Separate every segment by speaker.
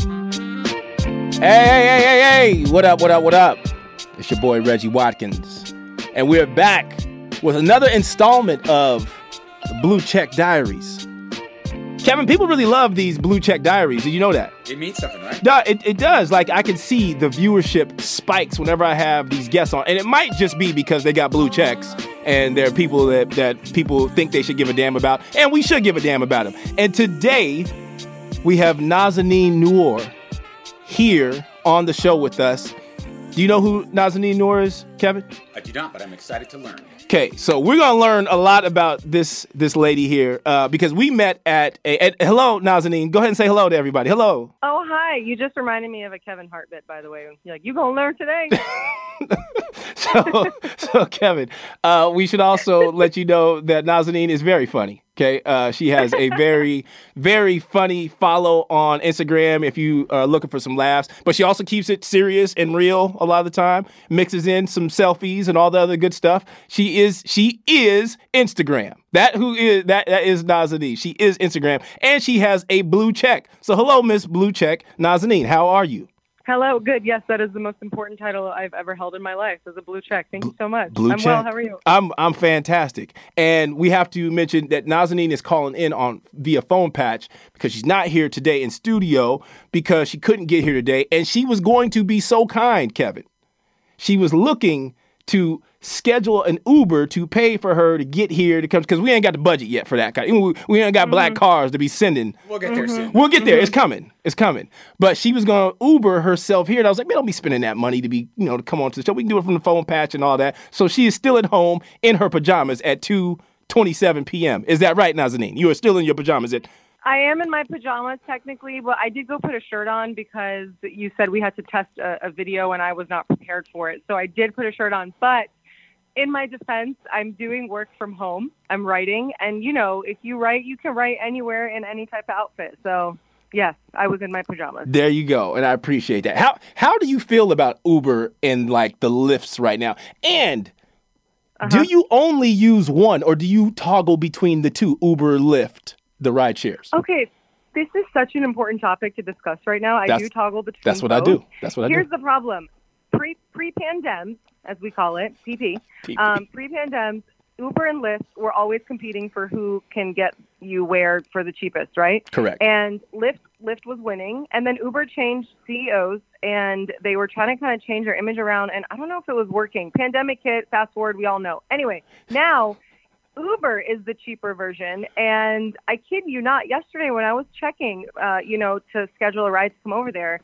Speaker 1: Hey, hey, hey, hey, hey! What up, what up, what up? It's your boy Reggie Watkins. And we're back with another installment of the Blue Check Diaries. Kevin, people really love these Blue Check Diaries. Did you know that?
Speaker 2: It means something, right?
Speaker 1: No, it, it does. Like, I can see the viewership spikes whenever I have these guests on. And it might just be because they got blue checks and they're people that, that people think they should give a damn about. And we should give a damn about them. And today, we have Nazanin Noor here on the show with us. Do you know who Nazanin Noor is, Kevin?
Speaker 2: I do not, but I'm excited to learn.
Speaker 1: Okay, so we're gonna learn a lot about this this lady here uh, because we met at a at, hello Nazanin. Go ahead and say hello to everybody. Hello.
Speaker 3: Oh hi! You just reminded me of a Kevin Hart bit, by the way. You're like, you gonna learn today?
Speaker 1: so so Kevin, uh, we should also let you know that Nazanin is very funny. Okay, uh, she has a very, very funny follow on Instagram if you are looking for some laughs. But she also keeps it serious and real a lot of the time. Mixes in some selfies and all the other good stuff. She is she is Instagram. That who is that that is Nazanin. She is Instagram, and she has a blue check. So hello, Miss Blue Check Nazanin. How are you?
Speaker 3: Hello, good. Yes, that is the most important title I've ever held in my life. As a blue check. Thank you so much.
Speaker 1: Blue
Speaker 3: I'm
Speaker 1: check.
Speaker 3: well. How are you?
Speaker 1: I'm I'm fantastic, and we have to mention that Nazanin is calling in on via phone patch because she's not here today in studio because she couldn't get here today, and she was going to be so kind, Kevin. She was looking to schedule an Uber to pay for her to get here to come because we ain't got the budget yet for that kind. We, we ain't got black mm-hmm. cars to be sending.
Speaker 2: We'll get there mm-hmm. soon.
Speaker 1: We'll get there. It's mm-hmm. coming. It's coming. But she was going to Uber herself here. And I was like, man, don't be spending that money to be, you know, to come on to the show. We can do it from the phone patch and all that. So she is still at home in her pajamas at 2.27 p.m. Is that right, Nazanin? You are still in your pajamas at...
Speaker 3: I am in my pajamas technically, but I did go put a shirt on because you said we had to test a, a video and I was not prepared for it. So I did put a shirt on, but in my defense, I'm doing work from home. I'm writing, and you know, if you write, you can write anywhere in any type of outfit. So, yes, I was in my pajamas.
Speaker 1: There you go, and I appreciate that. How how do you feel about Uber and like the lifts right now? And do uh-huh. you only use one, or do you toggle between the two, Uber, Lyft, the ride shares?
Speaker 3: Okay, this is such an important topic to discuss right now. I
Speaker 1: That's-
Speaker 3: do toggle between.
Speaker 1: That's what I do. That's what I
Speaker 3: Here's
Speaker 1: do.
Speaker 3: the problem: pre pre pandem, as we call it, PP.
Speaker 1: PP.
Speaker 3: Um, pre pandem, Uber and Lyft were always competing for who can get you where for the cheapest, right?
Speaker 1: Correct.
Speaker 3: And Lyft Lyft was winning, and then Uber changed CEOs, and they were trying to kind of change their image around. And I don't know if it was working. Pandemic hit. Fast forward, we all know. Anyway, now. Uber is the cheaper version, and I kid you not. Yesterday, when I was checking, uh, you know, to schedule a ride to come over there,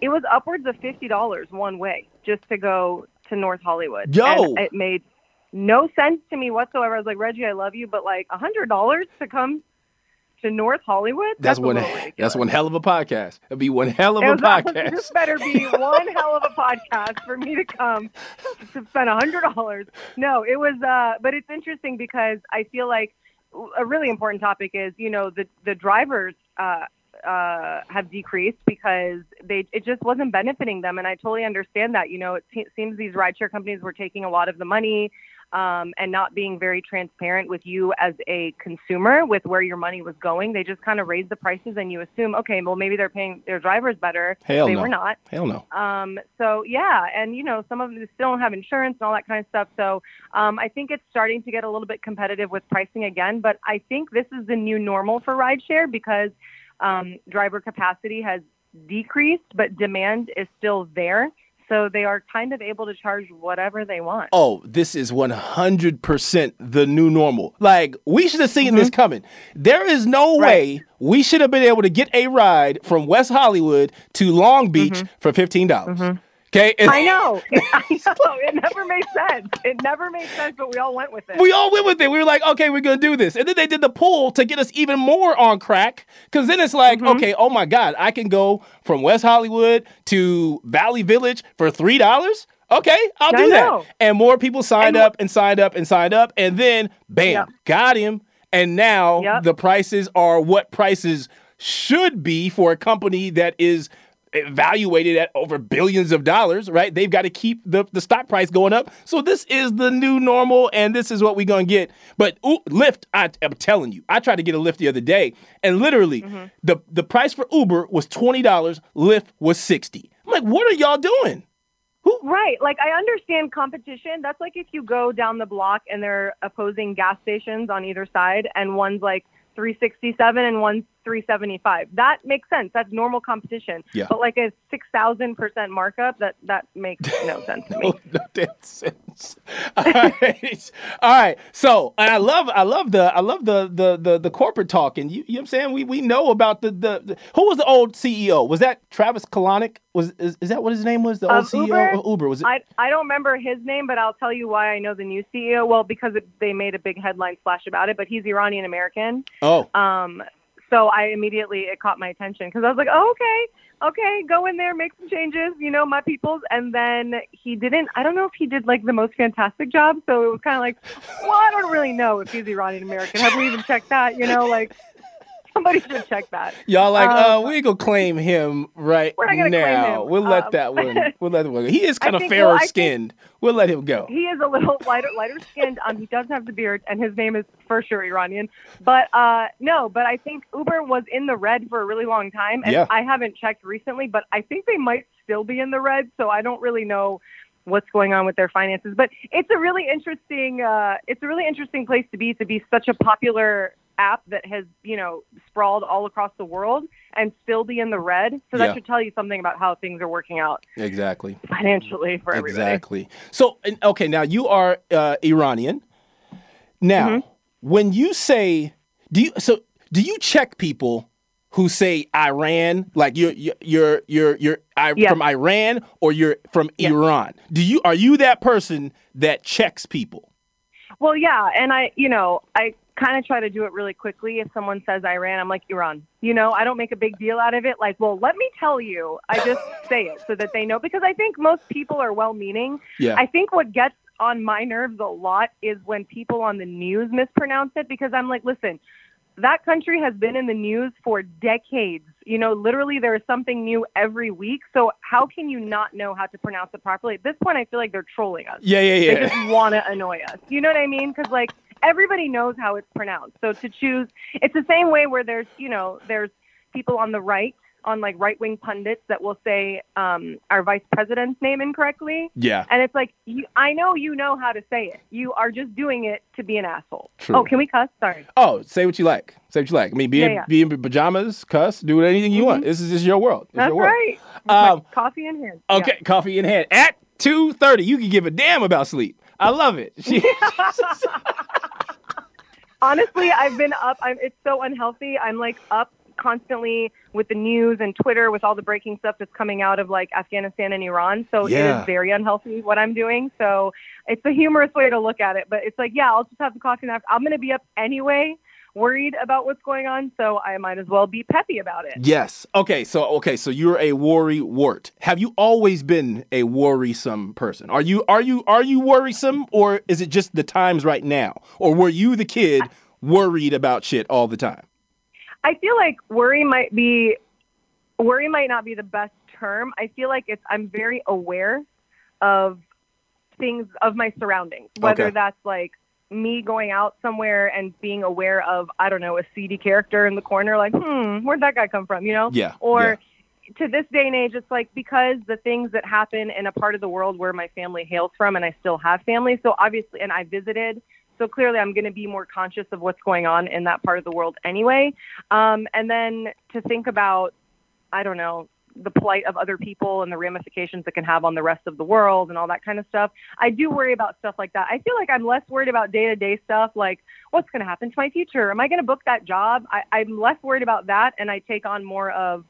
Speaker 3: it was upwards of fifty dollars one way just to go to North Hollywood.
Speaker 1: Yo!
Speaker 3: And it made no sense to me whatsoever. I was like, Reggie, I love you, but like a hundred dollars to come to North Hollywood?
Speaker 1: That's
Speaker 3: a
Speaker 1: one. That's one hell of a podcast. It'd be one hell of a
Speaker 3: It was-
Speaker 1: podcast.
Speaker 3: This better be one hell of a podcast for me to come to spend a hundred dollars. No, it was. Uh, but it's interesting because I feel like a really important topic is you know the the drivers. Uh, uh, have decreased because they it just wasn't benefiting them, and I totally understand that. You know, it se- seems these rideshare companies were taking a lot of the money um, and not being very transparent with you as a consumer with where your money was going. They just kind of raised the prices, and you assume, okay, well maybe they're paying their drivers better.
Speaker 1: Hell
Speaker 3: they
Speaker 1: no.
Speaker 3: were not.
Speaker 1: Hell no.
Speaker 3: Um, so yeah, and you know, some of them still don't have insurance and all that kind of stuff. So um, I think it's starting to get a little bit competitive with pricing again. But I think this is the new normal for rideshare because um, driver capacity has decreased, but demand is still there. So they are kind of able to charge whatever they want.
Speaker 1: Oh, this is 100% the new normal. Like, we should have seen this mm-hmm. coming. There is no way we should have been able to get a ride from West Hollywood to Long Beach mm-hmm. for $15. Mm-hmm. Okay, and
Speaker 3: I know. I know. It never made sense. It never made sense, but we all went with it.
Speaker 1: we all went with it. We were like, okay, we're gonna do this, and then they did the pull to get us even more on crack. Because then it's like,
Speaker 3: Mm-hmm.
Speaker 1: okay, oh my god, I can go from West Hollywood to Valley Village for three dollars. Okay, I'll do that. And more people signed
Speaker 3: And-
Speaker 1: up and signed up and signed up, and then bam,
Speaker 3: Yep.
Speaker 1: got him. And now
Speaker 3: Yep.
Speaker 1: the prices are what prices should be for a company that is evaluated at over billions of dollars, right? They've got to keep the, the stock price going up. So this is the new normal, and this is what we're gonna get. But ooh, Lyft, I, am telling you, I tried to get a Lyft the other day, and literally mm-hmm. the the price for Uber was twenty dollars, Lyft was sixty. I'm like, what are y'all doing? Who?
Speaker 3: Right. Like I understand competition. That's like if you go down the block and they're opposing gas stations on either side and one's like 367 and one's 375. That makes sense. That's normal competition.
Speaker 1: Yeah.
Speaker 3: But like a 6000% markup, that that makes no sense to me.
Speaker 1: Oh, no damn sense. All right. All right. So I love I love the I love the the the, the corporate talk. And you, you know what I'm saying? We we know about the, the the who was the old CEO? Was that Travis Kalanick? Was is, is that what his name was? The old
Speaker 3: Of
Speaker 1: CEO
Speaker 3: Uber?
Speaker 1: of Uber? Was it
Speaker 3: I, I don't remember his name, but I'll tell you why I know the new CEO. Well, because it, they made a big headline splash about it, but he's Iranian American.
Speaker 1: Oh.
Speaker 3: Um, so I immediately it caught my attention because I was like, oh, okay, okay, go in there, make some changes, you know, my people's. And then he didn't. I don't know if he did like the most fantastic job. So it was kind of like, well, I don't really know if he's Iranian American. Have we even checked that? You know, like somebody should check that.
Speaker 1: Y'all like, uh,
Speaker 3: Um,
Speaker 1: we ain't gonna claim him right
Speaker 3: We're not claim
Speaker 1: now.
Speaker 3: him.
Speaker 1: We'll let
Speaker 3: Um,
Speaker 1: that one. We'll let that one. go. He is
Speaker 3: I
Speaker 1: kind of
Speaker 3: well,
Speaker 1: fairer
Speaker 3: think-
Speaker 1: skinned. We'll let him go.
Speaker 3: He is a little lighter, lighter skinned. Um, he does have the beard, and his name is for sure Iranian. But uh, no, but I think Uber was in the red for a really long time, and
Speaker 1: Yeah.
Speaker 3: I haven't checked recently, but I think they might still be in the red. So I don't really know what's going on with their finances. But it's a really interesting, uh, it's a really interesting place to be to be such a popular app that has you know sprawled all across the world and still be in the red. So that
Speaker 1: Yeah.
Speaker 3: should tell you something about how things are working out
Speaker 1: Exactly.
Speaker 3: financially for everybody.
Speaker 1: Exactly. So, okay, now you are uh, Iranian. Now,
Speaker 3: Mm-hmm.
Speaker 1: when you say, do you so do you check people who say Iran, like you're you're you're you're, you're I,
Speaker 3: Yes.
Speaker 1: from Iran or you're from
Speaker 3: Yes.
Speaker 1: Iran? Do you are you that person that checks people?
Speaker 3: Well, yeah, and I, you know, I kind of try to do it really quickly. If someone says Iran, I'm like Iran. You know, I don't make a big deal out of it. Like, well, let me tell you. I just say it so that they know because I think most people are well-meaning.
Speaker 1: Yeah.
Speaker 3: I think what gets on my nerves a lot is when people on the news mispronounce it because I'm like, listen, that country has been in the news for decades. You know, literally there is something new every week. So how can you not know how to pronounce it properly? At this point, I feel like they're trolling us
Speaker 1: yeah, yeah, yeah.
Speaker 3: they just want to annoy us. You know what I mean? Because like everybody knows how it's pronounced. So to choose, it's the same way where there's you know there's people on the right on like right wing pundits that will say um, our vice president's name incorrectly,
Speaker 1: yeah.
Speaker 3: and it's like you, I know you know how to say it. You are just doing it to be an asshole.
Speaker 1: True.
Speaker 3: Oh, can we cuss? Sorry.
Speaker 1: Oh, say what you like. Say what you like. I mean, be in,
Speaker 3: Yeah, yeah.
Speaker 1: be in pajamas, cuss, do anything you want. This is just your world. It's
Speaker 3: That's
Speaker 1: your world.
Speaker 3: right.
Speaker 1: Um,
Speaker 3: coffee in hand. Yeah.
Speaker 1: Okay, coffee in hand. At two thirty, you can give a damn about sleep. I love it. She,
Speaker 3: Honestly, I've been up. I'm, it's so unhealthy. I'm like up constantly with the news and Twitter with all the breaking stuff that's coming out of like Afghanistan and Iran. So it
Speaker 1: Yeah.
Speaker 3: is very unhealthy what I'm doing. So it's a humorous way to look at it. But it's like, yeah, I'll just have the coffee. And I'm going to be up anyway, worried about what's going on. So I might as well be peppy about it.
Speaker 1: yes. Okay. So okay. So you're a worry wart. Have you always been a worrisome person? Are you are you are you worrisome, or is it just the times right now, or were you the kid worried about shit all the time?
Speaker 3: I feel like worry might be worry might not be the best term. I feel like it's I'm very aware of things of my surroundings, whether
Speaker 1: Okay.
Speaker 3: that's like me going out somewhere and being aware of I don't know a seedy character in the corner, like hmm, where'd that guy come from? You know?
Speaker 1: Yeah,
Speaker 3: Or to this day and age, it's like because the things that happen in a part of the world where my family hails from, and I still have family, so obviously, and I visited, so clearly I'm going to be more conscious of what's going on in that part of the world anyway. Um, and then to think about, I don't know, the plight of other people and the ramifications it can have on the rest of the world and all that kind of stuff. I do worry about stuff like that. I feel like I'm less worried about day to day stuff like what's going to happen to my future? Am I going to book that job? I, I'm less worried about that. And I take on more of,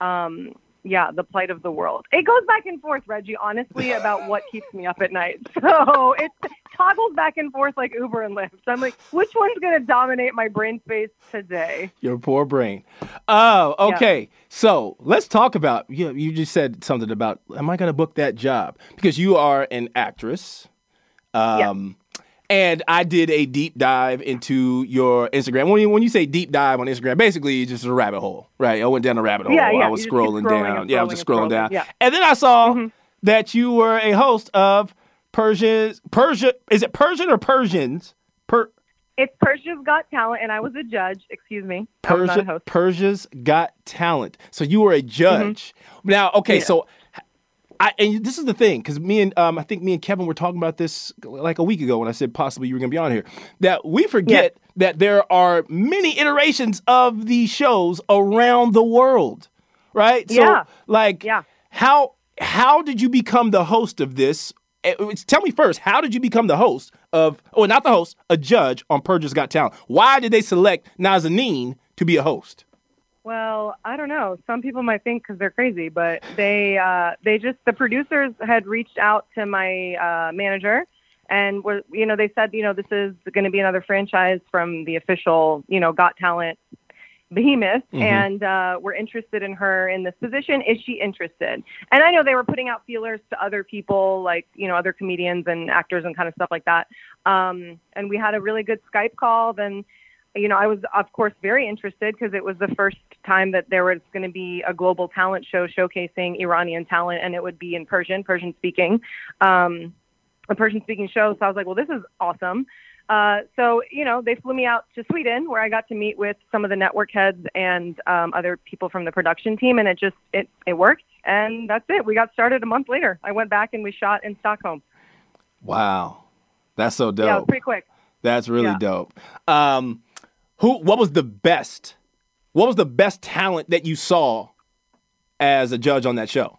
Speaker 3: um, yeah, the plight of the world. It goes back and forth, Reggie, honestly, about what keeps me up at night. So it toggles back and forth like Uber and Lyft. So I'm like, which one's going to dominate my brain space today?
Speaker 1: Your poor brain. Oh, okay. So let's talk about you. You just said something about am I going to book that job because you are an actress. Um, And I did a deep dive into your Instagram. When you, when you say deep dive on Instagram, basically it's just a rabbit hole, right? I went down a rabbit hole.
Speaker 3: Yeah, yeah,
Speaker 1: I was
Speaker 3: you just keep
Speaker 1: scrolling,
Speaker 3: scrolling
Speaker 1: down.
Speaker 3: and
Speaker 1: yeah, I was just scrolling,
Speaker 3: scrolling,
Speaker 1: down.
Speaker 3: yeah.
Speaker 1: And then I saw
Speaker 3: Mhm.
Speaker 1: that you were a host of Persians. Persia. Is it Persian or Persians? Per,
Speaker 3: It's Persia's Got Talent, and I was a judge. Excuse me. I was not a
Speaker 1: Persia,
Speaker 3: host.
Speaker 1: Persia's Got Talent. So you were a judge. Now, okay,
Speaker 3: Yeah.
Speaker 1: so I and this is the thing because me and um, I think me and Kevin were talking about this like a week ago when I said possibly you were going to be on here. That we forget that there are many iterations of these shows around the world, right?
Speaker 3: Yeah.
Speaker 1: So, like,
Speaker 3: Yeah.
Speaker 1: how how did you become the host of this? Eh, Tell me first, how did you become the host of, or not the host, a judge on Persia's Got Talent? Why did they select Nazanin to be a host?
Speaker 3: Well, I don't know. Some people might think because they're crazy, but they uh, they just the producers had reached out to my uh, manager, and were you know they said you know this is going to be another franchise from the official you know Got Talent behemoth,
Speaker 1: Mhm.
Speaker 3: and uh, we're interested in her in this position. Is she interested? And I know they were putting out feelers to other people, like you know other comedians and actors and kind of stuff like that. Um, and we had a really good Skype call. Then you know, I was of course very interested because it was the first time that there was going to be a global talent show showcasing Iranian talent, and it would be in Persian, Persian speaking, um, a Persian speaking show. So I was like, well, this is awesome. Uh, so you know, they flew me out to Sweden where I got to meet with some of the network heads and um, other people from the production team, and it just it it worked, and that's it. We got started a month later. I went back and we shot in Stockholm.
Speaker 1: Wow, that's so dope.
Speaker 3: Yeah, pretty quick.
Speaker 1: That's really
Speaker 3: Yeah.
Speaker 1: dope. Um, who? What was the best? What was the best talent that you saw as a judge on that show?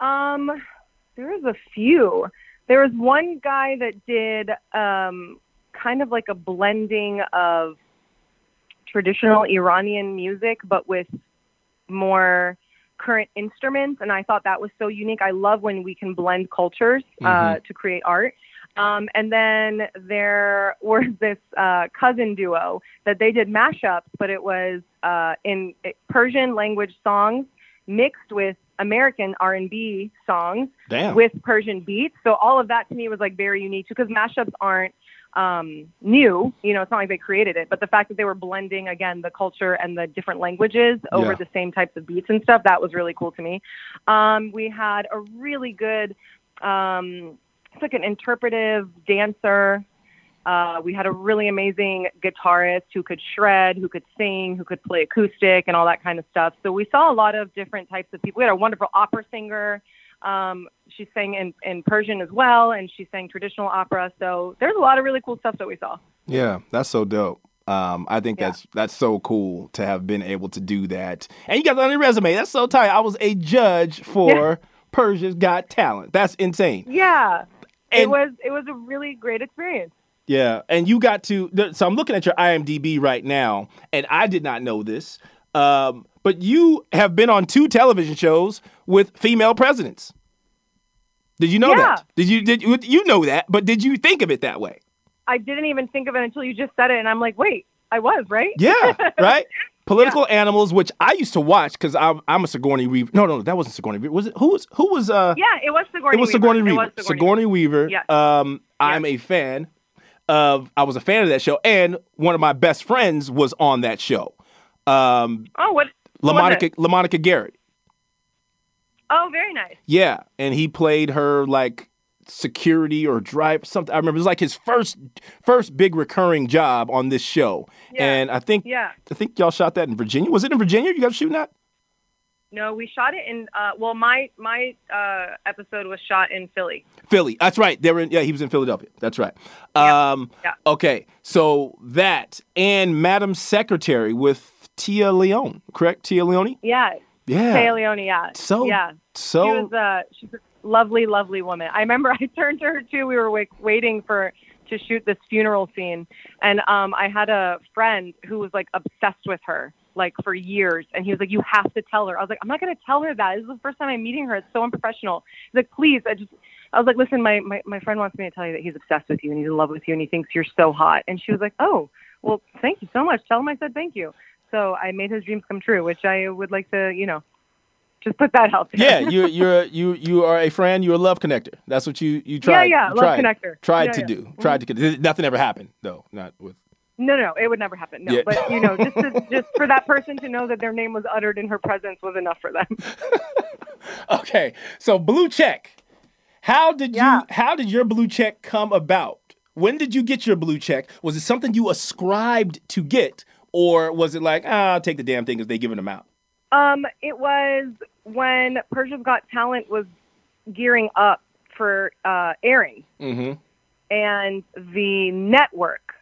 Speaker 3: Um, there was a few. There was one guy that did um, kind of like a blending of traditional Iranian music, but with more current instruments, and I thought that was so unique. I love when we can blend cultures uh, to create art. Um, and then there was this uh, cousin duo that they did mashups, but it was uh, in Persian language songs mixed with American R&B songs
Speaker 1: Damn.
Speaker 3: with Persian beats. So all of that to me was like very unique because mashups aren't um, new. You know, it's not like they created it, but the fact that they were blending again the culture and the different languages over
Speaker 1: Yeah.
Speaker 3: the same types of beats and stuff, that was really cool to me. Um, we had a really good, um, like an interpretive dancer. Uh, we had a really amazing guitarist who could shred, who could sing, who could play acoustic, and all that kind of stuff. So we saw a lot of different types of people. We had a wonderful opera singer. Um, she sang in, in Persian as well, and she sang traditional opera. So there's a lot of really cool stuff that we saw.
Speaker 1: Yeah, that's so dope. Um, I think
Speaker 3: Yeah.
Speaker 1: that's that's so cool to have been able to do that. And you got that on your resume. That's so tight. I was a judge for Persia's Got Talent. That's insane.
Speaker 3: Yeah,
Speaker 1: And-
Speaker 3: it was it was a really great experience.
Speaker 1: Yeah, and you got to. So I'm looking at your IMDb right now, and I did not know this, um, but you have been on two television shows with female presidents. Did you know
Speaker 3: Yeah.
Speaker 1: that? Did you did you, you know that? But did you think of it that way?
Speaker 3: I didn't even think of it until you just said it, and I'm like, wait, I was right.
Speaker 1: Yeah, right. Political animals, which I used to watch because I'm I'm a Sigourney Weaver. No, no, that wasn't Sigourney Weaver. Was it? Who was? Who was? Uh,
Speaker 3: Yeah, it was Sigourney.
Speaker 1: it was
Speaker 3: Weaver.
Speaker 1: Sigourney
Speaker 3: It
Speaker 1: Weaver.
Speaker 3: was Sigourney
Speaker 1: Sigourney Weaver.
Speaker 3: Yeah.
Speaker 1: Um, I'm a fan of. I was a fan of that show, and one of my best friends was on that show. Um,
Speaker 3: Oh, what?
Speaker 1: LaMonica? LaMonica Garrett.
Speaker 3: Oh, very nice.
Speaker 1: Yeah, and he played her like security or drive something. I remember it was like his first first big recurring job on this show.
Speaker 3: Yeah.
Speaker 1: And I think
Speaker 3: Yeah.
Speaker 1: I think y'all shot that in Virginia. Was it in Virginia? You guys shooting that?
Speaker 3: No, we shot it in. Uh, well, my my uh, episode was shot in Philly.
Speaker 1: Philly. That's right. They were in, yeah, he was in Philadelphia. That's right.
Speaker 3: Yeah.
Speaker 1: Um
Speaker 3: Yeah.
Speaker 1: okay. So that and Madam Secretary with Téa Leoni, correct? Téa Leoni?
Speaker 3: Yeah,
Speaker 1: Yeah.
Speaker 3: Téa Leoni. Yeah.
Speaker 1: So
Speaker 3: yeah,
Speaker 1: so
Speaker 3: she was. Uh, she's a lovely, lovely woman. I remember I turned to her too. We were wait, waiting for to shoot this funeral scene, and um, I had a friend who was like obsessed with her. like for years. And he was like, You have to tell her. I was like, I'm not gonna tell her that. This is the first time I'm meeting her. It's so unprofessional. He's like, please, I just I was like, Listen, my, my, my friend wants me to tell you that he's obsessed with you and he's in love with you and he thinks you're so hot. And she was like, Oh, well, thank you so much. Tell him I said thank you. So I made his dreams come true, which I would like to, you know, just put that out there.
Speaker 1: Yeah, you you're you you are a friend. You're a love connector. That's what you you tried.
Speaker 3: yeah,
Speaker 1: yeah,
Speaker 3: love
Speaker 1: tried,
Speaker 3: connector.
Speaker 1: Tried
Speaker 3: Yeah,
Speaker 1: to
Speaker 3: yeah.
Speaker 1: do. Tried to. Nothing ever happened though. Not with.
Speaker 3: No, no, it would never happen. No,
Speaker 1: Yeah.
Speaker 3: but you know, just to, just for that person to know that their name was uttered in her presence was enough for them.
Speaker 1: Okay, so blue check. How did
Speaker 3: Yeah.
Speaker 1: you? How did your blue check come about? When did you get your blue check? Was it something you ascribed to get, or was it like, ah, I'll take the damn thing because they giving them out?
Speaker 3: Um, it was when Persia's Got Talent was gearing up for uh, airing,
Speaker 1: Mm-hmm.
Speaker 3: and the network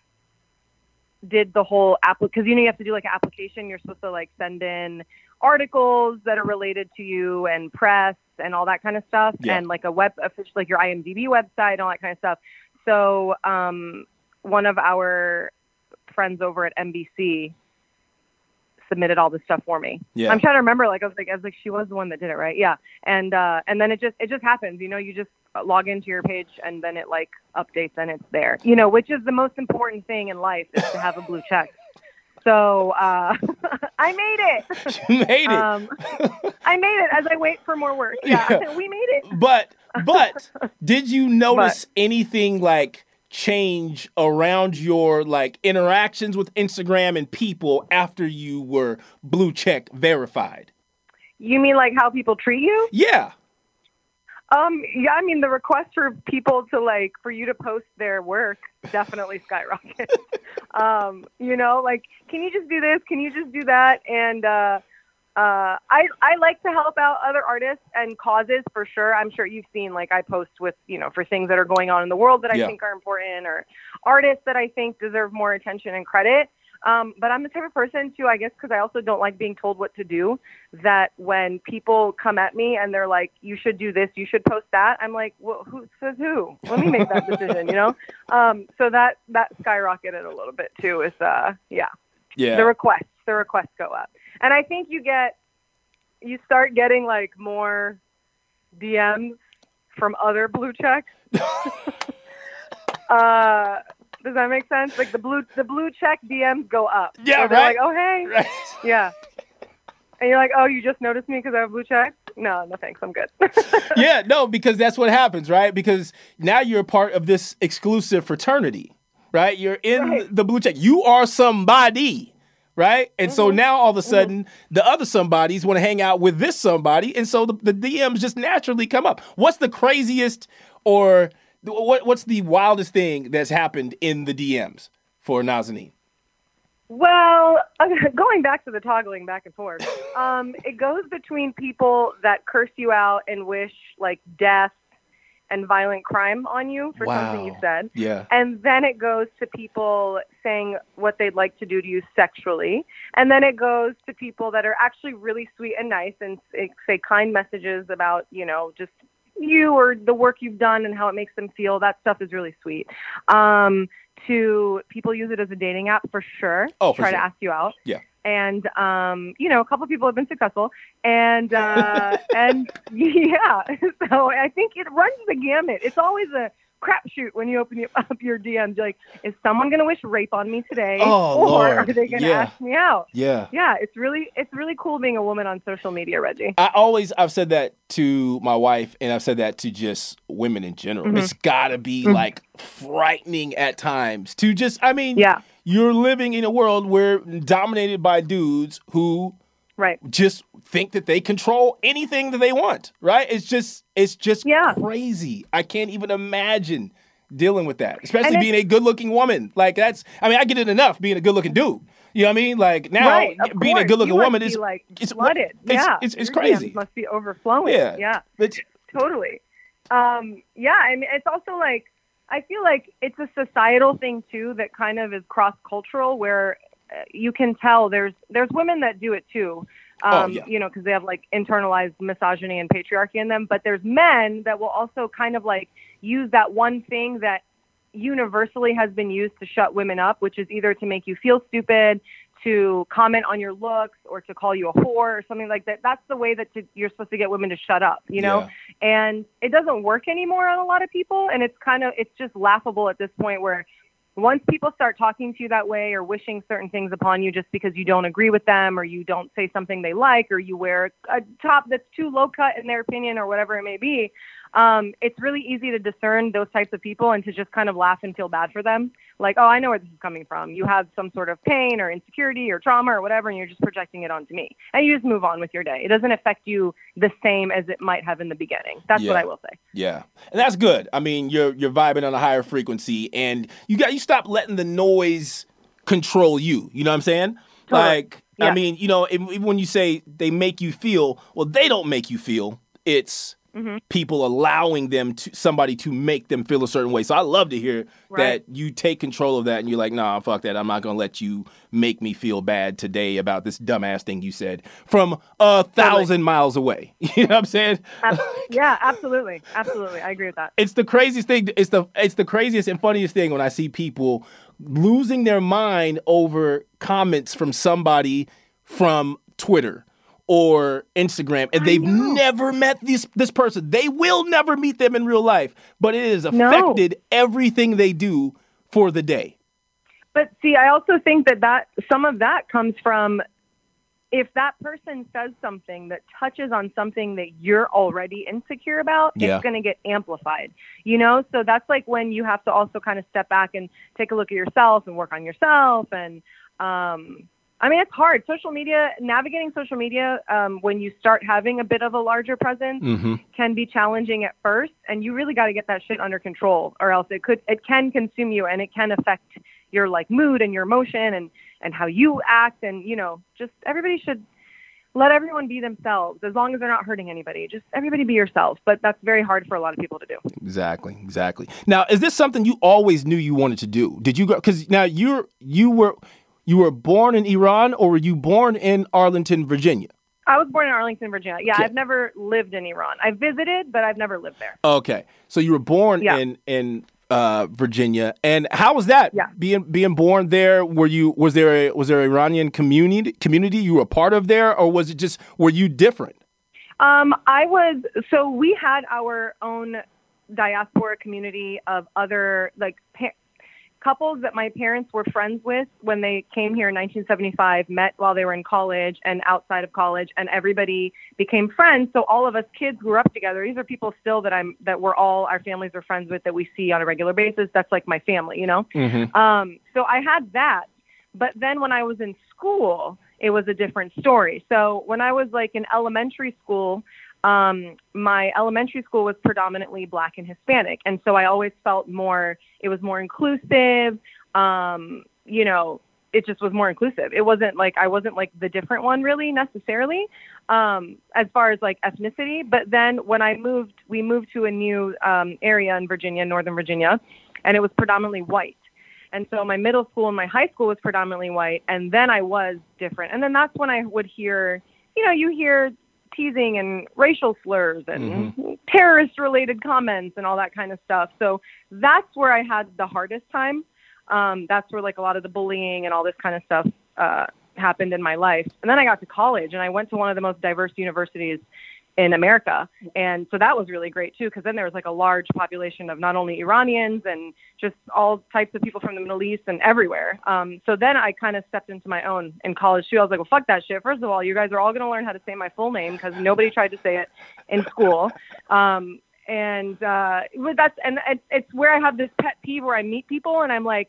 Speaker 3: did the whole app because you know you have to do like an application. You're supposed to like send in articles that are related to you and press and all that kind of stuff,
Speaker 1: Yeah.
Speaker 3: and like a web, official like your IMDb website and all that kind of stuff. So um, one of our friends over at NBC submitted all this stuff for me.
Speaker 1: Yeah.
Speaker 3: I'm trying to remember. Like I was like, I was like, she was the one that did it, right? Yeah. And uh, and then it just it just happens. You know, you just log into your page and then it like updates and it's there. You know, which is the most important thing in life is to have a blue check. So uh, I made it.
Speaker 1: You made it.
Speaker 3: Um, I made it as I wait for more work. Yeah,
Speaker 1: Yeah.
Speaker 3: we made it.
Speaker 1: But but did you notice anything like change around your like interactions with Instagram and people after you were blue check verified?
Speaker 3: You mean like how people treat you?
Speaker 1: Yeah.
Speaker 3: Um, yeah, I mean the request for people to like for you to post their work definitely skyrocket. um, you know, like can you just do this? Can you just do that? And uh, uh, I I like to help out other artists and causes for sure. I'm sure you've seen like I post with you know for things that are going on in the world that I
Speaker 1: Yeah.
Speaker 3: think are important or artists that I think deserve more attention and credit. Um, but I'm the type of person too, I guess, because I also don't like being told what to do. That when people come at me and they're like, "You should do this, you should post that," I'm like, "Well, who says who? Let me make that decision," you know. Um, so that that skyrocketed a little bit too. Is uh, yeah,
Speaker 1: Yeah.
Speaker 3: the requests, the requests go up, and I think you get, you start getting like more DMs from other blue checks. uh, does that make sense? Like the blue the blue check DMs go up.
Speaker 1: Yeah,
Speaker 3: So they're
Speaker 1: right.
Speaker 3: Like, oh hey,
Speaker 1: Right.
Speaker 3: yeah. And you're like, oh, you just noticed me because I have blue check? No, no thanks, I'm good.
Speaker 1: yeah, no, because that's what happens, right? Because now you're a part of this exclusive fraternity, right? You're in
Speaker 3: Right.
Speaker 1: the blue check. You are somebody, right? And so
Speaker 3: Mm-hmm.
Speaker 1: now all of a sudden, the other somebodies want to hang out with this somebody, and so the, the DMs just naturally come up. What's the craziest or what, what's the wildest thing that's happened in the DMs for Nazanin?
Speaker 3: Well, going back to the toggling back and forth, um, it goes between people that curse you out and wish like death and violent crime on you for something you said.
Speaker 1: Yeah.
Speaker 3: And then it goes to people saying what they'd like to do to you sexually. And then it goes to people that are actually really sweet and nice and say, say kind messages about, you know, just you or the work you've done and how it makes them feel. That stuff is really sweet. Um, to people use it as a dating app for sure.
Speaker 1: Oh, for
Speaker 3: Try
Speaker 1: sure.
Speaker 3: to ask you out.
Speaker 1: Yeah.
Speaker 3: And um, you know, a couple of people have been successful, and uh, and yeah, so I think it runs the gamut. It's always a crapshoot when you open up your DMs. You're like, is someone going to wish rape on me today,
Speaker 1: Oh,
Speaker 3: or
Speaker 1: Lord.
Speaker 3: are they going to
Speaker 1: Yeah.
Speaker 3: ask me out?
Speaker 1: Yeah.
Speaker 3: Yeah, it's really it's really cool being a woman on social media, Reggie.
Speaker 1: I always I've said that to my wife and I've said that to just women in general.
Speaker 3: Mm-hmm.
Speaker 1: It's gotta be like frightening at times to just I mean
Speaker 3: Yeah.
Speaker 1: You're living in a world where dominated by dudes who
Speaker 3: Right.
Speaker 1: just think that they control anything that they want, right? It's just it's just
Speaker 3: Yeah.
Speaker 1: crazy. I can't even imagine dealing with that. Especially being a good-looking woman. Like that's I mean I get it enough being a good-looking dude. You know what I mean? Like now
Speaker 3: right.
Speaker 1: Being a good-looking
Speaker 3: you
Speaker 1: woman is
Speaker 3: like
Speaker 1: it's
Speaker 3: flooded.
Speaker 1: It's,
Speaker 3: yeah,
Speaker 1: it's, it's
Speaker 3: Your
Speaker 1: crazy.
Speaker 3: Must be overflowing.
Speaker 1: Yeah.
Speaker 3: Yeah.
Speaker 1: It's,
Speaker 3: totally um yeah i mean it's also like i feel like it's a societal thing too that kind of is cross cultural where uh, you can tell there's there's women that do it too um
Speaker 1: Oh, yeah.
Speaker 3: you know because they have like internalized misogyny and patriarchy in them but there's men that will also kind of like use that one thing that universally has been used to shut women up which is either to make you feel stupid to comment on your looks or to call you a whore or something like that. That's the way that to, you're supposed to get women to shut up, you know? And it doesn't work anymore on a lot of people. And it's kind of, it's just laughable at this point where once people start talking to you that way or wishing certain things upon you just because you don't agree with them or you don't say something they like or you wear a top that's too low cut in their opinion or whatever it may be, um, it's really easy to discern those types of people and to just kind of laugh and feel bad for them. Like, oh, I know where this is coming from. You have some sort of pain or insecurity or trauma or whatever, and you're just projecting it onto me. And you just move on with your day. It doesn't affect you the same as it might have in the beginning. That's
Speaker 1: Yeah.
Speaker 3: what I will say.
Speaker 1: Yeah, and that's good. I mean, you're you're vibing on a higher frequency, and you got you stop letting the noise control you. You know what I'm saying?
Speaker 3: Totally.
Speaker 1: Like, I mean, you know, when you say they make you feel, well, they don't make you feel. It's
Speaker 3: Mm-hmm.
Speaker 1: people allowing them to somebody to make them feel a certain way. So I love to hear
Speaker 3: Right.
Speaker 1: that you take control of that, and you're like, nah, fuck that. I'm not gonna let you make me feel bad today about this dumbass thing you said from a thousand miles away. You know what I'm saying?
Speaker 3: Ab- yeah, absolutely. Absolutely. I agree with that.
Speaker 1: it's the craziest thing. It's the it's the craziest and funniest thing when I see people losing their mind over comments from somebody from Twitter or Instagram, and they've never met this this person. They will never meet them in real life, but it has
Speaker 3: No.
Speaker 1: affected everything they do for the day.
Speaker 3: But see, I also think that that some of that comes from if that person says something that touches on something that you're already insecure about,
Speaker 1: Yeah.
Speaker 3: it's going to get amplified. You know, so that's like when you have to also kind of step back and take a look at yourself and work on yourself and um I mean, it's hard. Social media, navigating social media um, when you start having a bit of a larger presence
Speaker 1: Mm-hmm.
Speaker 3: can be challenging at first, and you really got to get that shit under control, or else it could it can consume you, and it can affect your like mood and your emotion and and how you act, and you know, just everybody should let everyone be themselves as long as they're not hurting anybody. Just everybody be yourself, but that's very hard for a lot of people to do.
Speaker 1: Exactly, exactly. Now, is this something you always knew you wanted to do? Did you go? Because now you're you were you were born in Iran, or were you born in Arlington, Virginia?
Speaker 3: I was born in Arlington, Virginia. Yeah. I've never lived in Iran. I visited, but I've never lived there.
Speaker 1: Okay, so you were born
Speaker 3: Yeah.
Speaker 1: in in uh, Virginia, and how was that?
Speaker 3: Yeah.
Speaker 1: being being born there. Were you was there a was there an Iranian community community you were a part of there, or was it just were you different?
Speaker 3: Um, I was so we had our own diaspora community of other like pa- couples that my parents were friends with when they came here in 1975 met while they were in college and outside of college and everybody became friends. So all of us kids grew up together. These are people still that i'm that we're all our families are friends with that we see on a regular basis. That's like my family you know? Um, so I had that. But then when I was in school, it was a different story. So when I was like in elementary school, um, my elementary school was predominantly black and Hispanic. And so I always felt more, it was more inclusive. Um, you know, it just was more inclusive. It wasn't like I wasn't like the different one really necessarily um, as far as like ethnicity. But then when I moved, we moved to a new um, area in Virginia, Northern Virginia, and it was predominantly white. And so my middle school and my high school was predominantly white. And then I was different. And then that's when I would hear, you know, you hear teasing and racial slurs and terrorist related comments and all that kind of stuff. So that's where I had the hardest time. Um, that's where like a lot of the bullying and all this kind of stuff uh, happened in my life. And then I got to college and I went to one of the most diverse universities in America. And so that was really great too, because then there was like a large population of not only Iranians and just all types of people from the Middle East and everywhere. Um, so then I kind of stepped into my own in college too. I was like, well, fuck that shit. First of all, you guys are all going to learn how to say my full name because nobody tried to say it in school. Um, and uh, that's and it's where I have this pet peeve where I meet people and I'm like,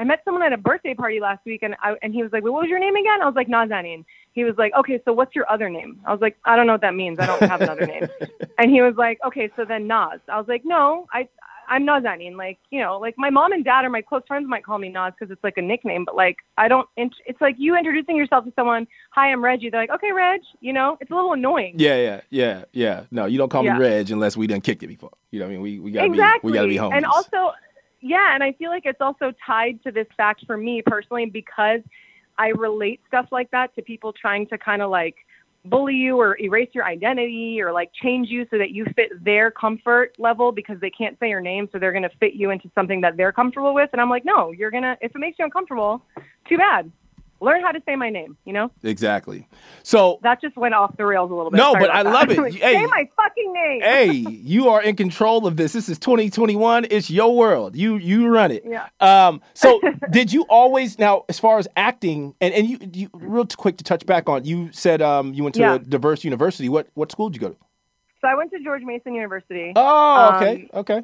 Speaker 3: I met someone at a birthday party last week, and I, and he was like, well, "What was your name again?" I was like, Nazanin. He was like, "Okay, so what's your other name?" I was like, "I don't know what that means. I don't have another name." And he was like, "Okay, so then Naz." I was like, "No, I I'm Nazanin. Like, you know, like my mom and dad or my close friends might call me Naz because it's like a nickname, but like I don't. int- It's like you introducing yourself to someone. Hi, I'm Reggie. They're like, "Okay, Reg." You know, it's a little annoying.
Speaker 1: Yeah, yeah, yeah, yeah. No, you don't call
Speaker 3: Yeah.
Speaker 1: me Reg unless we done kicked it before. You know what I mean? We we gotta
Speaker 3: exactly.
Speaker 1: be we gotta be homies.
Speaker 3: And also, yeah, and I feel like it's also tied to this fact for me personally because I relate stuff like that to people trying to kind of like bully you or erase your identity or like change you so that you fit their comfort level because they can't say your name so they're going to fit you into something that they're comfortable with. And I'm like no you're going to if it makes you uncomfortable too bad learn how to say my name. You know,
Speaker 1: Exactly. So
Speaker 3: that just went off the rails a little bit.
Speaker 1: No,
Speaker 3: Sorry
Speaker 1: but I
Speaker 3: about
Speaker 1: love it.
Speaker 3: Like,
Speaker 1: Hey.
Speaker 3: say my fucking name.
Speaker 1: hey, you are in control of this. This is 2021. It's your world. You you run it.
Speaker 3: Yeah.
Speaker 1: Um. So did you always now, as far as acting, and and you you real quick to touch back on. You said um you went to
Speaker 3: Yeah.
Speaker 1: a diverse university. What what school did you go to?
Speaker 3: So I went to George Mason University.
Speaker 1: Oh, okay,
Speaker 3: Um,
Speaker 1: okay.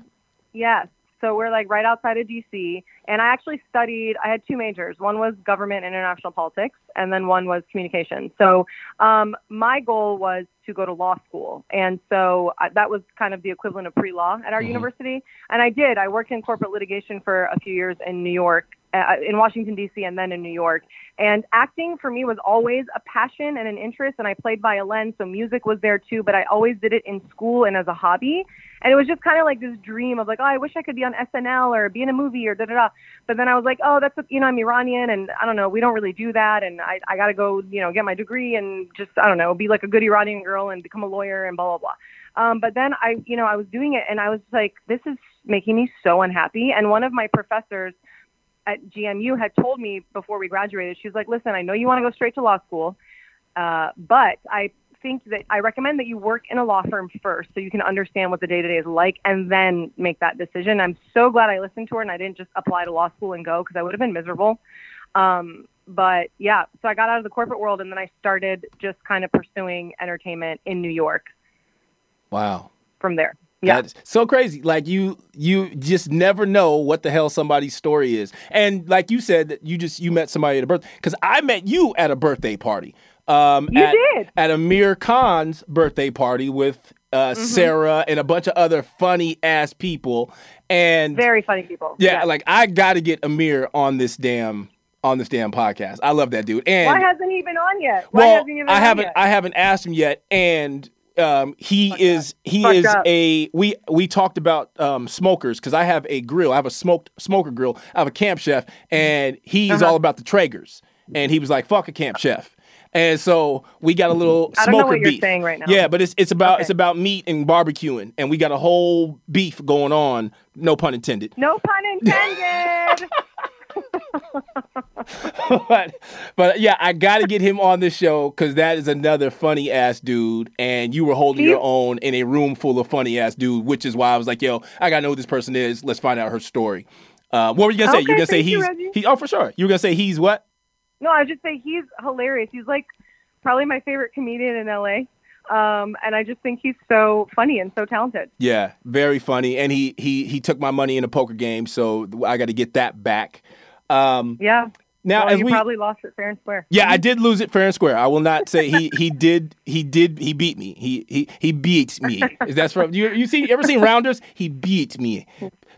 Speaker 3: Yes. So we're like right outside of DC. And I actually studied, I had two majors. One was government and international politics, and then one was communication. So um, my goal was to go to law school. And so uh, that was kind of the equivalent of pre law at our
Speaker 1: Mhm.
Speaker 3: university. And I did. I worked in corporate litigation for a few years in New York, uh, in Washington, D.C., and then in New York. And acting for me was always a passion and an interest. And I played violin, so music was there too, but I always did it in school and as a hobby. And it was just kind of like this dream of like, oh, I wish I could be on SNL or be in a movie or da da da. But then I was like, oh, that's you know, I'm Iranian and I don't know, we don't really do that, and I I got to go, you know, get my degree and just I don't know, be like a good Iranian girl and become a lawyer and blah blah blah. Um, but then I, you know, I was doing it and I was like, this is making me so unhappy. And one of my professors at GMU had told me before we graduated, she's like, listen, I know you want to go straight to law school, uh, but I think that I recommend that you work in a law firm first so you can understand what the day to day is like and then make that decision. I'm so glad I listened to her and I didn't just apply to law school and go because I would have been miserable. Um, but yeah, so I got out of the corporate world and then I started just kind of pursuing entertainment in New York
Speaker 1: Wow.
Speaker 3: from there. Yeah.
Speaker 1: That's so crazy. Like you you just never know what the hell somebody's story is. And like you said that you just you met somebody at a birthday cuz I met you at a birthday party. Um
Speaker 3: You
Speaker 1: at,
Speaker 3: did.
Speaker 1: at Amir Khan's birthday party with uh,
Speaker 3: Mm-hmm.
Speaker 1: Sarah and a bunch of other funny ass people. And
Speaker 3: Very funny people.
Speaker 1: yeah, like I got to get Amir on this damn on this damn podcast. I love that dude. And
Speaker 3: Why hasn't he been on yet? Why
Speaker 1: well,
Speaker 3: hasn't he been
Speaker 1: I
Speaker 3: on
Speaker 1: haven't
Speaker 3: yet?
Speaker 1: I haven't asked him yet, and um, he is he
Speaker 3: Fucked
Speaker 1: is
Speaker 3: up.
Speaker 1: a we we talked about um, smokers because I have a grill. I have a smoked smoker grill. I have a camp chef, and he's
Speaker 3: Uh-huh.
Speaker 1: all about the Traegers. And he was like, "Fuck a camp chef." And so we got a little
Speaker 3: I don't know
Speaker 1: smoker
Speaker 3: what you're
Speaker 1: beef.
Speaker 3: saying right now.
Speaker 1: Yeah, but it's it's about
Speaker 3: Okay.
Speaker 1: it's about meat and barbecuing, and we got a whole beef going on. No pun intended.
Speaker 3: No pun intended.
Speaker 1: but but yeah, I got to get him on the show because that is another funny ass dude, and you were holding your own in a room full of funny ass dude, which is why I was like, yo, I gotta know who this person is. Let's find out her story. Uh, what were you gonna say?
Speaker 3: Okay,
Speaker 1: You're gonna say
Speaker 3: thank you,
Speaker 1: he's he? Oh, for sure. You were gonna say he's what?
Speaker 3: no, I just say he's hilarious. He's like probably my favorite comedian in LA. Um, and I just think he's so funny and so talented.
Speaker 1: Yeah, very funny, and he he he took my money in a poker game, so I got to get that back. Um,
Speaker 3: Yeah.
Speaker 1: now
Speaker 3: well,
Speaker 1: as
Speaker 3: you
Speaker 1: we
Speaker 3: probably lost it fair and square.
Speaker 1: Yeah, I did lose it fair and square. I will not say he he did he did he beat me. He he he beat me. Is that from you? You see? You ever seen Rounders? He beat me.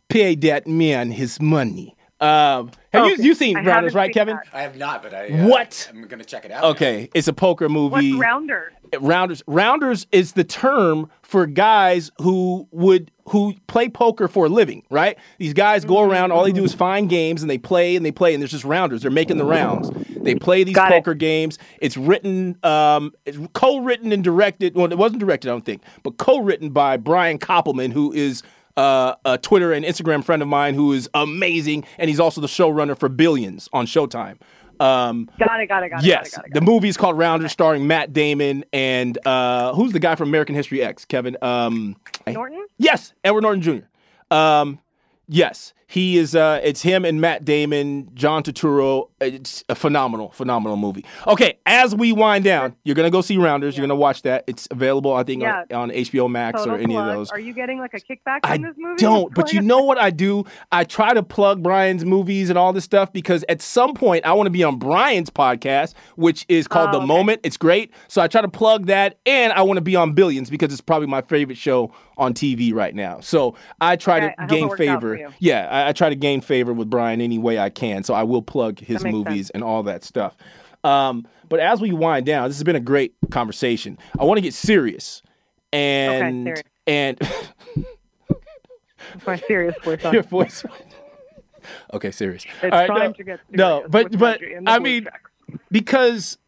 Speaker 1: Pay that man his money. Um, have you
Speaker 3: Okay.
Speaker 1: you seen
Speaker 3: I
Speaker 1: Rounders, right,
Speaker 3: seen
Speaker 1: Kevin?
Speaker 3: that.
Speaker 2: I have not, but I. Uh,
Speaker 1: What?
Speaker 2: I'm gonna check it out. now.
Speaker 1: Okay, it's a poker movie.
Speaker 3: What's rounder?
Speaker 1: Rounders Rounders is the term for guys who would who play poker for a living, right? These guys go around, all they do is find games and they play and they play and there's just rounders. They're making the rounds. They play these
Speaker 3: Got it.
Speaker 1: poker games. It's written um it's co-written and directed. Well, it wasn't directed, I don't think, but co-written by Brian Koppelman, who is uh, a Twitter and Instagram friend of mine who is amazing, and he's also the showrunner for Billions on Showtime. Um,
Speaker 3: Got it, got it, got it.
Speaker 1: Yes,
Speaker 3: got it, got it,
Speaker 1: the
Speaker 3: got it.
Speaker 1: movie is called Rounders, starring Matt Damon and uh, who's the guy from American History X? Kevin. Um,
Speaker 3: Norton?
Speaker 1: yes, Edward Norton Jr. Um, yes, he is. Uh, it's him and Matt Damon, John Turturro. It's a phenomenal, phenomenal movie. Okay, as we wind down, you're gonna go see Rounders. You're gonna watch that. It's available, I think,
Speaker 3: Yeah.
Speaker 1: on, on HBO Max
Speaker 3: Total
Speaker 1: or any
Speaker 3: plug.
Speaker 1: of those.
Speaker 3: Are you getting like a kickback
Speaker 1: I
Speaker 3: this movie?
Speaker 1: don't, but you know what I do? I try to plug Brian's movies and all this stuff because at some point I want to be on Brian's podcast, which is called
Speaker 3: Oh,
Speaker 1: The
Speaker 3: okay.
Speaker 1: Moment. It's great. So I try to plug that and I want to be on Billions because it's probably my favorite show on TV right now. So I try
Speaker 3: Okay,
Speaker 1: to gain
Speaker 3: works out for
Speaker 1: favor. Yeah, I, I try to gain favor with Brian any way I can. So I will plug his movies
Speaker 3: sense.
Speaker 1: and all that stuff. Um, but as we wind down, this has been a great conversation. I want to get serious. And
Speaker 3: serious.
Speaker 1: and
Speaker 3: my serious voice on.
Speaker 1: your voice. okay, serious.
Speaker 3: It's
Speaker 1: right,
Speaker 3: time
Speaker 1: no,
Speaker 3: to get serious
Speaker 1: no, but but
Speaker 3: Reggie and the
Speaker 1: I mean
Speaker 3: checks.
Speaker 1: because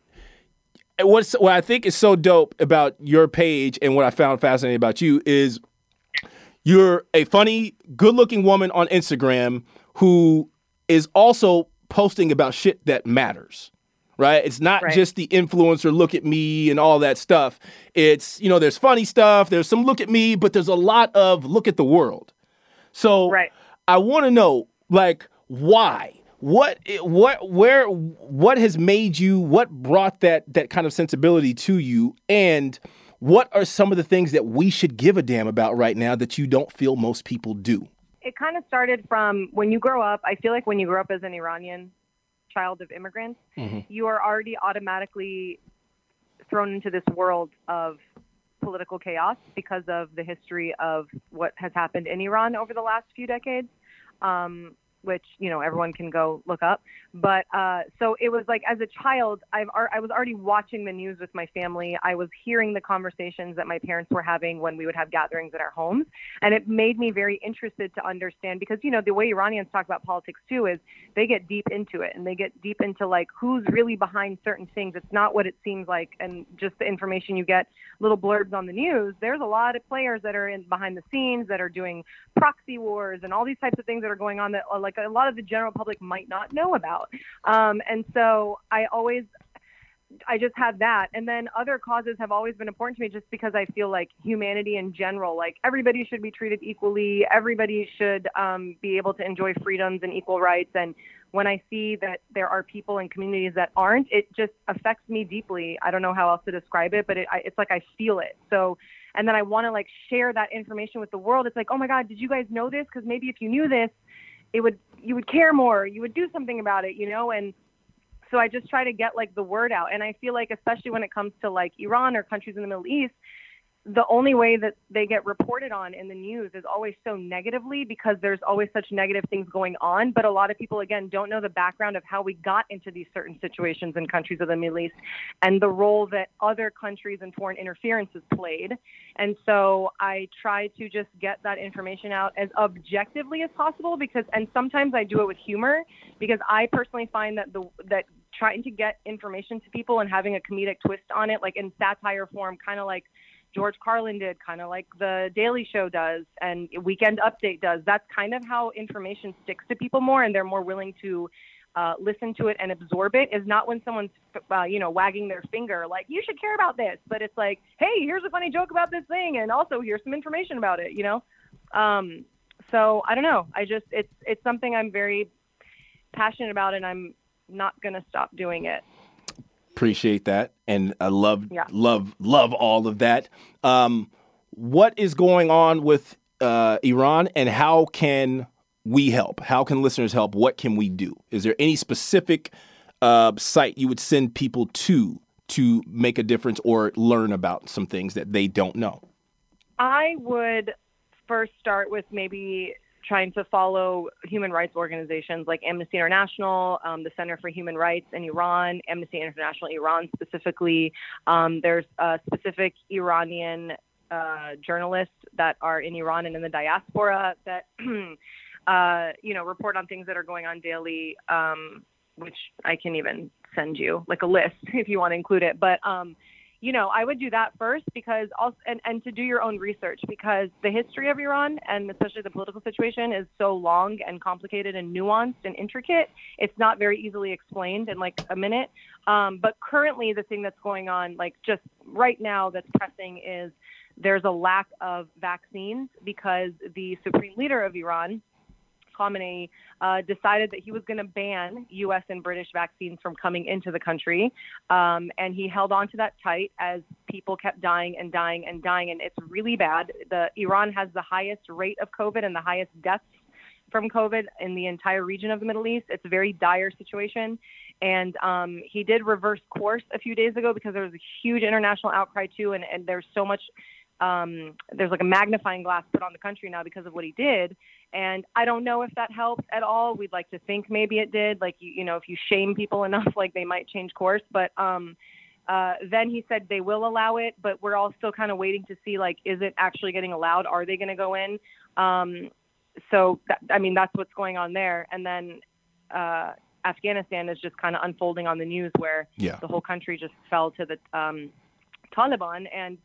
Speaker 1: what's what I think is so dope about your page and what I found fascinating about you is you're a funny, good-looking woman on Instagram who is also posting about shit that matters. right? It's not
Speaker 3: Right.
Speaker 1: just the influencer look at me and all that stuff. It's, you know, there's funny stuff, there's some look at me, but there's a lot of look at the world. So
Speaker 3: Right.
Speaker 1: I want to know like why? What what where what has made you what brought that that kind of sensibility to you and what are some of the things that we should give a damn about right now that you don't feel most people do?
Speaker 3: it kind of started from when you grow up. I feel like when you grow up as an Iranian child of immigrants, you are already automatically thrown into this world of political chaos because of the history of what has happened in Iran over the last few decades. Um, which you know everyone can go look up. But uh, so it was like as a child, I've I was already watching the news with my family. I was hearing the conversations that my parents were having when we would have gatherings at our homes, and it made me very interested to understand because you know the way Iranians talk about politics too is they get deep into it and they get deep into like who's really behind certain things. It's not what it seems like, and just the information you get, little blurbs on the news. There's a lot of players that are in behind the scenes that are doing proxy wars and all these types of things that are going on that uh, like a lot of the general public might not know about. Um, and so I always I just had that. And then other causes have always been important to me just because I feel like humanity in general, like everybody should be treated equally. Everybody should um, be able to enjoy freedoms and equal rights. And when I see that there are people in communities that aren't, it just affects me deeply. I don't know how else to describe it, but it, I, it's like I feel it. So, and then I want to like share that information with the world. It's like, oh my God, did you guys know this? Because maybe if you knew this, it would you would care more. You would do something about it, you know. And so I just try to get like the word out. And I feel like, especially when it comes to like Iran or countries in the Middle East, the only way that they get reported on in the news is always so negatively because there's always such negative things going on. But a lot of people, again, don't know the background of how we got into these certain situations in countries of the Middle East and the role that other countries and foreign interference has played. And so I try to just get that information out as objectively as possible because, and sometimes I do it with humor because I personally find that the, that trying to get information to people and having a comedic twist on it, like in satire form, kind of like George Carlin did, kind of like the Daily Show does and Weekend Update does. That's kind of how information sticks to people more, and they're more willing to uh, listen to it and absorb it. Is not when someone's, uh, you know, wagging their finger like you should care about this, but it's like, hey, here's a funny joke about this thing, and also here's some information about it. You know, um, so I don't know. I just it's it's something I'm very passionate about, and I'm not gonna stop doing it.
Speaker 1: Appreciate that, and I love,
Speaker 3: Yeah.
Speaker 1: love, love all of that. Um, what is going on with uh, Iran, and how can we help? How can listeners help? What can we do? Is there any specific uh, site you would send people to to make a difference or learn about some things that they don't know?
Speaker 3: I would first start with maybe trying to follow human rights organizations like Amnesty International, um, the Center for Human Rights in Iran, Amnesty International Iran specifically. Um, there's uh, specific Iranian uh, journalists that are in Iran and in the diaspora that, uh, you know, report on things that are going on daily, um, which I can even send you like a list if you want to include it. But um, you know, I would do that first because also, and, and to do your own research because the history of Iran and especially the political situation is so long and complicated and nuanced and intricate. It's not very easily explained in like a minute. Um, but currently, the thing that's going on, like just right now, that's pressing is there's a lack of vaccines because the supreme leader of Iran, Khamenei uh, decided that he was going to ban U.S. and British vaccines from coming into the country, um, and he held on to that tight as people kept dying and dying and dying, and it's really bad. The Iran has the highest rate of COVID and the highest deaths from COVID in the entire region of the Middle East. It's a very dire situation. And um, he did reverse course a few days ago because there was a huge international outcry too, and, and there's so much um, there's like a magnifying glass put on the country now because of what he did. And I don't know if that helped at all. We'd like to think maybe it did. Like, you, you know, if you shame people enough, like they might change course. But um, uh, then he said they will allow it, but we're all still kind of waiting to see, like, is it actually getting allowed? Are they going to go in? Um, so, that, I mean, that's what's going on there. And then uh, Afghanistan is just kind of unfolding on the news where
Speaker 1: Yeah.
Speaker 3: the whole country just fell to the um, Taliban. And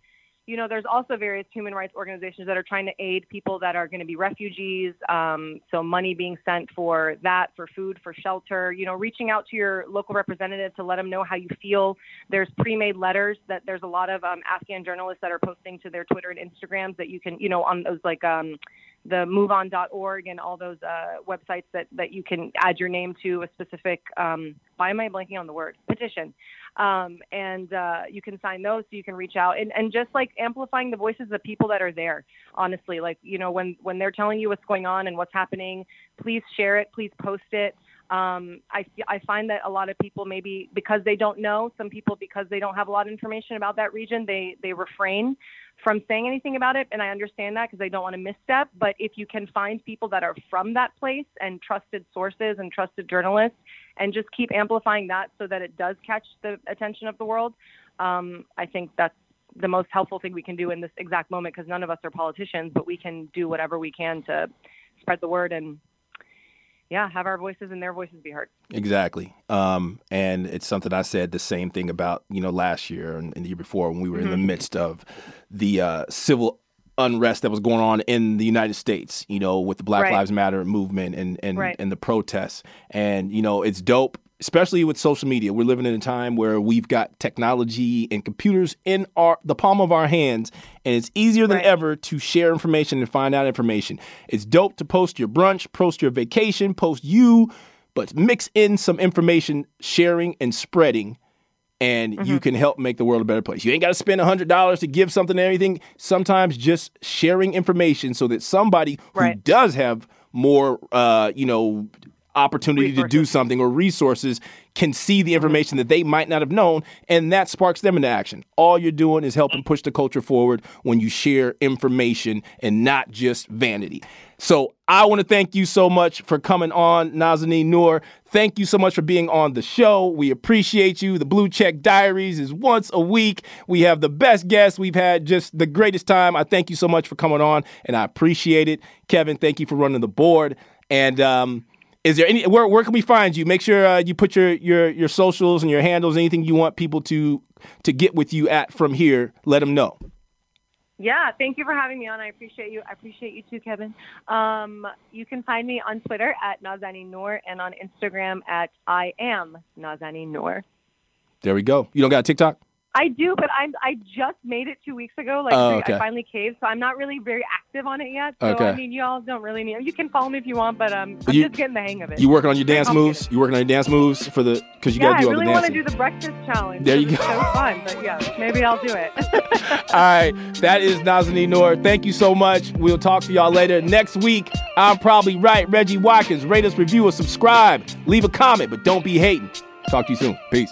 Speaker 3: you know, there's also various human rights organizations that are trying to aid people that are going to be refugees. Um, so money being sent for that, for food, for shelter. You know, reaching out to your local representative to let them know how you feel. There's pre-made letters that there's a lot of um, Afghan journalists that are posting to their Twitter and Instagrams that you can, you know, on those like um, the moveon.org and all those uh, websites that, that you can add your name to a specific, um, why am I blanking on the word? Petition. Um, and uh, you can sign those so you can reach out and, and just like amplifying the voices of the people that are there, honestly. Like, you know, when, when they're telling you what's going on and what's happening, please share it, please post it. Um, I, I find that a lot of people maybe because they don't know, some people because they don't have a lot of information about that region, they, they refrain from saying anything about it. And I understand that because they don't want to misstep. But if you can find people that are from that place and trusted sources and trusted journalists and just keep amplifying that so that it does catch the attention of the world, um, I think that's the most helpful thing we can do in this exact moment because none of us are politicians, but we can do whatever we can to spread the word and yeah, have our voices and their voices be heard.
Speaker 1: Exactly. Um, and it's something I said the same thing about, you know, last year and, and the year before when we were mm-hmm. in the mm-hmm. midst of the uh, civil unrest that was going on in the United States, you know, with the Black right. Lives Matter movement and and, right. and the protests. And, you know, it's dope especially with social media. We're living in a time where we've got technology and computers in our the palm of our hands, and it's easier than right. ever to share information and find out information. It's dope to post your brunch, post your vacation, post you, but mix in some information sharing and spreading. And mm-hmm. you can help make the world a better place. You ain't got to spend $100 to give something or anything. Sometimes just sharing information so that somebody right. who does have more, uh, you know, opportunity resources. to do something or resources can see the information that they might not have known and that sparks them into action. All you're doing is helping push the culture forward when you share information and not just vanity. So I want to thank you so much for coming on, Nazanin Noor. Thank you so much for being on the show. We appreciate you. The Blue Check Diaries is once a week. We have the best guests. We've had just the greatest time. I thank you so much for coming on, and I appreciate it. Kevin, thank you for running the board. And um, is there any where where can we find you? Make sure uh, you put your your your socials and your handles, anything you want people to to get with you at from here. Let them know.
Speaker 3: Yeah, thank you for having me on. I appreciate you. I appreciate you too, Kevin. Um, you can find me on Twitter at Nazanin Noor and on Instagram at I am Nazanin Noor.
Speaker 1: There we go. You don't got a TikTok?
Speaker 3: I do, but I'm I just made it two weeks ago. Like oh, okay. I finally caved, so I'm not really very active on it yet. So okay. I mean, y'all don't really need. You can follow me if you want, but um, I'm you, just getting the hang of it.
Speaker 1: You working on your dance moves? You working on your dance moves for the because you
Speaker 3: yeah,
Speaker 1: got to do
Speaker 3: all really
Speaker 1: the dancing.
Speaker 3: I really want to do the breakfast challenge.
Speaker 1: There you
Speaker 3: go. So fun, but yeah, maybe I'll do it.
Speaker 1: all right, that is Nazanin Noor. Thank you so much. We'll talk to y'all later next week. I'm probably right. Reggie Watkins, rate us, review us, subscribe, leave a comment, but don't be hating. Talk to you soon. Peace.